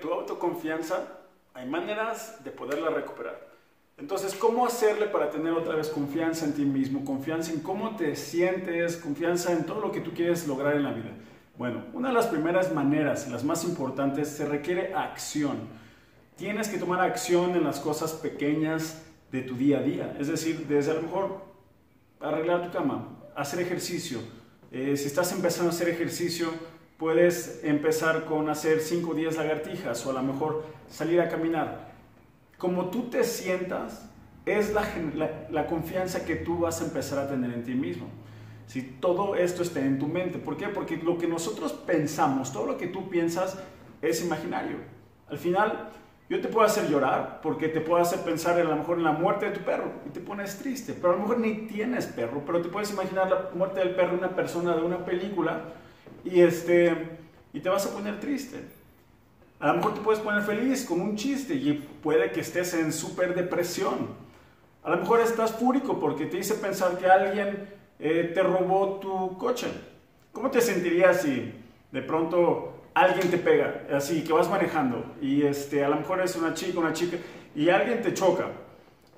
tu autoconfianza, hay maneras de poderla recuperar. Entonces, ¿cómo hacerle para tener otra vez confianza en ti mismo, confianza en cómo te sientes, confianza en todo lo que tú quieres lograr en la vida? Bueno, una de las primeras maneras, las más importantes, se requiere acción. Tienes que tomar acción en las cosas pequeñas de tu día a día. Es decir, desde a lo mejor arreglar tu cama, hacer ejercicio. Eh, si estás empezando a hacer ejercicio, puedes empezar con hacer 5 o 10 lagartijas o a lo mejor salir a caminar. Como tú te sientas, es la, la confianza que tú vas a empezar a tener en ti mismo. Si todo esto está en tu mente. ¿Por qué? Porque lo que nosotros pensamos, todo lo que tú piensas es imaginario. Al final, yo te puedo hacer llorar porque te puedo hacer pensar a lo mejor en la muerte de tu perro y te pones triste. Pero a lo mejor ni tienes perro, pero te puedes imaginar la muerte del perro de una persona de una película y, este, y te vas a poner triste. A lo mejor te puedes poner feliz con un chiste y puede que estés en súper depresión. A lo mejor estás fúrico porque te hice pensar que alguien eh, te robó tu coche. ¿Cómo te sentirías si de pronto alguien te pega, así que vas manejando y este, a lo mejor es una chica, una chica, y alguien te choca?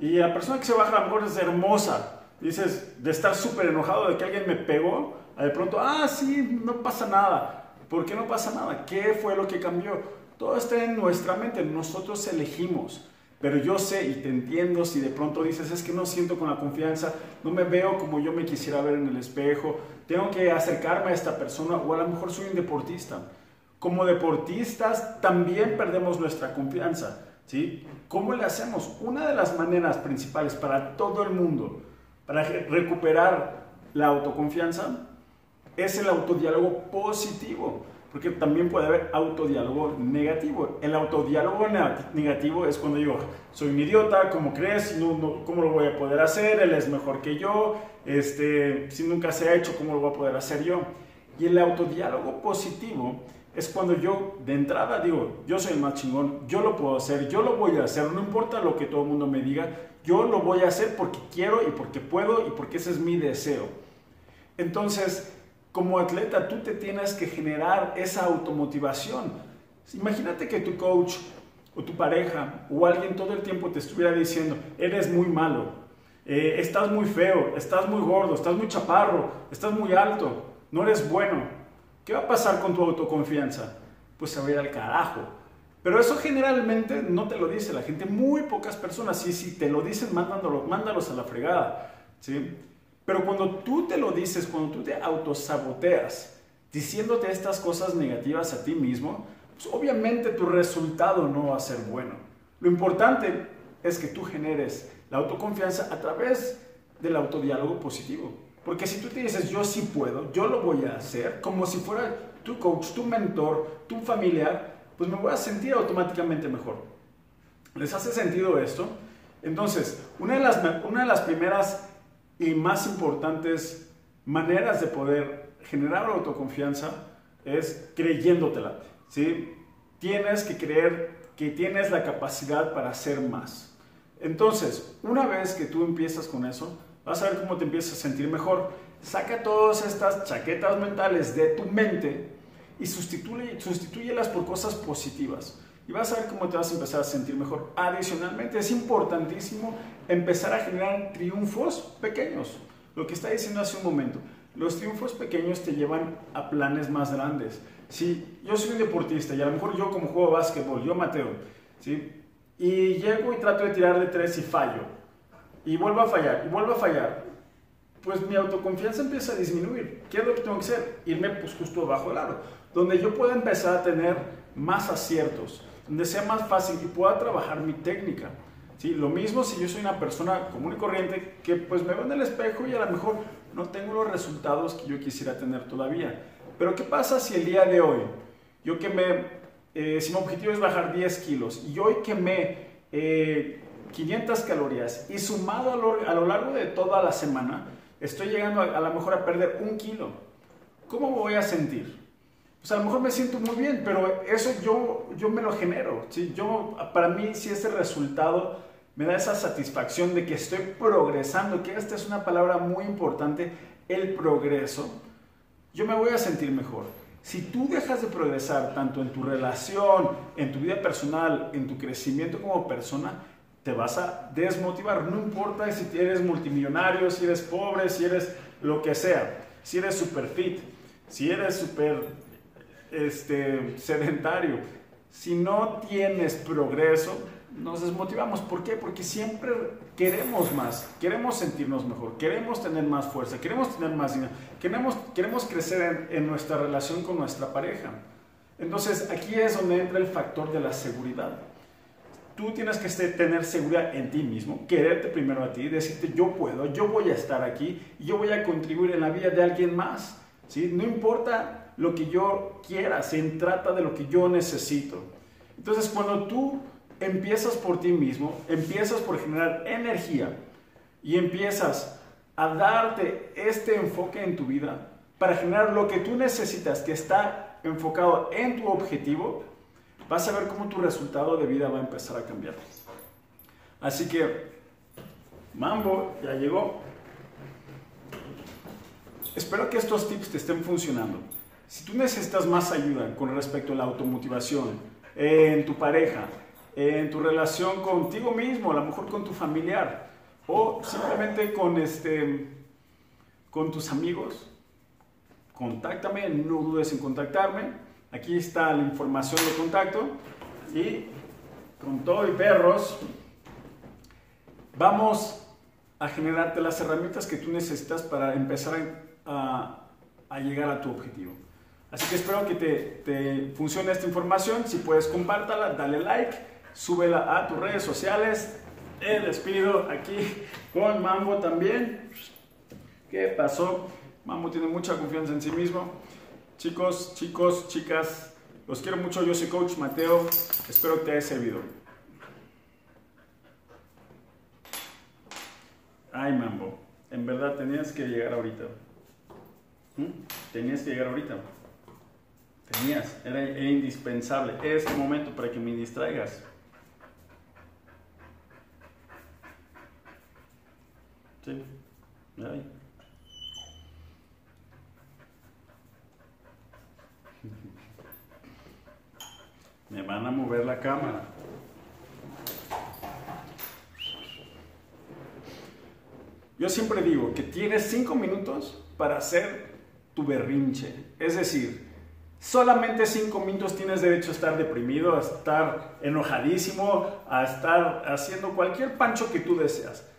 Y la persona que se baja a lo mejor es hermosa. Dices, de estar súper enojado de que alguien me pegó, de pronto, ah, sí, no pasa nada. ¿Por qué no pasa nada? ¿Qué fue lo que cambió? Todo está en nuestra mente, nosotros elegimos. Pero yo sé y te entiendo si de pronto dices, es que no siento con la confianza, no me veo como yo me quisiera ver en el espejo, tengo que acercarme a esta persona o a lo mejor soy un deportista. Como deportistas también perdemos nuestra confianza. ¿sí? ¿Cómo le hacemos? Una de las maneras principales para todo el mundo para recuperar la autoconfianza es el autodiálogo positivo porque también puede haber autodiálogo negativo. El autodiálogo negativo es cuando digo, soy un idiota, ¿cómo crees? No, ¿Cómo lo voy a poder hacer? Él es mejor que yo, este, si nunca se ha hecho, ¿cómo lo voy a poder hacer yo? Y el autodiálogo positivo es cuando yo de entrada digo, yo soy el más chingón, yo lo puedo hacer, yo lo voy a hacer, no importa lo que todo el mundo me diga, yo lo voy a hacer porque quiero y porque puedo y porque ese es mi deseo. Entonces, como atleta tú te tienes que generar esa automotivación. Imagínate que tu coach o tu pareja o alguien todo el tiempo te estuviera diciendo, eres muy malo, eh, estás muy feo, estás muy gordo, estás muy chaparro, estás muy alto, no eres bueno. ¿Qué va a pasar con tu autoconfianza? Pues se va a ir al carajo. Pero eso generalmente no te lo dice la gente, muy pocas personas, y si te lo dicen, mándalos, mándalos a la fregada. ¿sí? Pero cuando tú te lo dices, cuando tú te autosaboteas, diciéndote estas cosas negativas a ti mismo, pues obviamente tu resultado no va a ser bueno. Lo importante es que tú generes la autoconfianza a través del autodiálogo positivo. Porque si tú te dices, yo sí puedo, yo lo voy a hacer, como si fuera tu coach, tu mentor, tu familiar, pues me voy a sentir automáticamente mejor. ¿Les hace sentido esto? Entonces, una de las, una de las primeras y más importantes maneras de poder generar autoconfianza es creyéndotela. ¿sí? Tienes que creer que tienes la capacidad para hacer más. Entonces, una vez que tú empiezas con eso, vas a ver cómo te empiezas a sentir mejor. Saca todas estas chaquetas mentales de tu mente y sustituyelas por cosas positivas y vas a ver cómo te vas a empezar a sentir mejor. Adicionalmente, es importantísimo empezar a generar triunfos pequeños. Lo que está diciendo hace un momento, los triunfos pequeños te llevan a planes más grandes. Si yo soy un deportista y a lo mejor yo como juego básquetbol, yo Mateo, ¿sí? y llego y trato de tirar de tres y fallo, y vuelvo a fallar, y vuelvo a fallar, pues mi autoconfianza empieza a disminuir. ¿Qué es lo que tengo que hacer? Irme pues justo abajo del aro, donde yo pueda empezar a tener más aciertos donde sea más fácil y pueda trabajar mi técnica. ¿Sí? Lo mismo si yo soy una persona común y corriente que pues me veo en el espejo y a lo mejor no tengo los resultados que yo quisiera tener todavía. Pero ¿qué pasa si el día de hoy, yo que me, eh, si mi objetivo es bajar 10 kilos y hoy quemé eh, 500 calorías y sumado a lo, a lo, largo de toda la semana, estoy llegando a, a lo mejor a perder un kilo? ¿Cómo voy a sentir? pues a lo mejor me siento muy bien, pero eso yo, yo me lo genero. ¿sí? Yo, para mí, si ese resultado me da esa satisfacción de que estoy progresando, que esta es una palabra muy importante, el progreso, yo me voy a sentir mejor. Si tú dejas de progresar tanto en tu relación, en tu vida personal, en tu crecimiento como persona, te vas a desmotivar. No importa si eres multimillonario, si eres pobre, si eres lo que sea, si eres super fit, si eres super este, sedentario. Si no tienes progreso, nos desmotivamos. ¿Por qué? Porque siempre queremos más, queremos sentirnos mejor, queremos tener más fuerza, queremos tener más dinero, queremos, queremos crecer en, en nuestra relación con nuestra pareja. Entonces aquí es donde entra el factor de la seguridad. Tú tienes que tener seguridad en ti mismo, quererte primero a ti, decirte yo puedo, yo voy a estar aquí yo voy a contribuir en la vida de alguien más. ¿sí? No importa lo que yo quiera, se trata de lo que yo necesito. Entonces cuando tú empiezas por ti mismo, empiezas por generar energía y empiezas a darte este enfoque en tu vida para generar lo que tú necesitas, que está enfocado en tu objetivo, vas a ver cómo tu resultado de vida va a empezar a cambiar. Así que, Mambo ya llegó. Espero que estos tips te estén funcionando. Si tú necesitas más ayuda con respecto a la automotivación en tu pareja, en tu relación contigo mismo, a lo mejor con tu familiar o simplemente con, este, con tus amigos, contáctame, no dudes en contactarme. Aquí está la información de contacto y con todo y perros vamos a generarte las herramientas que tú necesitas para empezar a, a llegar a tu objetivo. Así que espero que te, te funcione esta información. Si puedes, compártala, dale like súbela a tus redes sociales. El despido aquí con Mambo también. ¿Qué pasó? Mambo tiene mucha confianza en sí mismo. Chicos, chicos, chicas, los quiero mucho. Yo soy Coach Mateo. Espero que te haya servido. Ay, Mambo, en verdad tenías que llegar ahorita. ¿Mm? Tenías que llegar ahorita. Tenías, era indispensable. Es el momento para que me distraigas. Sí, ahí. Me van a mover la cámara. Yo siempre digo que tienes cinco minutos para hacer tu berrinche. Es decir, solamente cinco minutos tienes derecho a estar deprimido, a estar enojadísimo, a estar haciendo cualquier pancho que tú deseas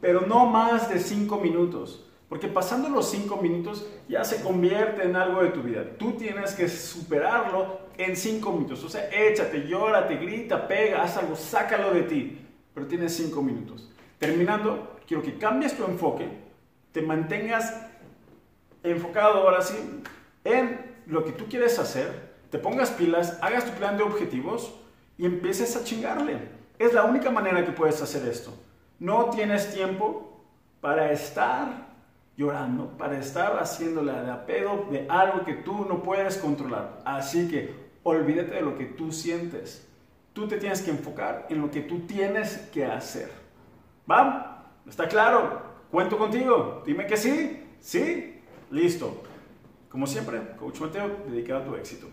pero no más de cinco minutos. Porque pasando los cinco minutos ya se convierte en algo de tu vida. Tú tienes que superarlo en cinco minutos. O sea, échate, llórate, grita, pega, haz algo, sácalo de ti. Pero tienes cinco minutos. Terminando, quiero que cambies tu enfoque, te mantengas enfocado ahora sí en lo que tú quieres hacer, te pongas pilas, hagas tu plan de objetivos y empieces a chingarle. Es la única manera que puedes hacer esto. No tienes tiempo para estar llorando, para estar haciéndole de apedo de algo que tú no puedes controlar. Así que olvídate de lo que tú sientes. Tú te tienes que enfocar en lo que tú tienes que hacer. ¿Va? ¿Está claro? ¿Cuento contigo? Dime que sí. ¿Sí? Listo. Como siempre, Coach Mateo, dedicado a tu éxito.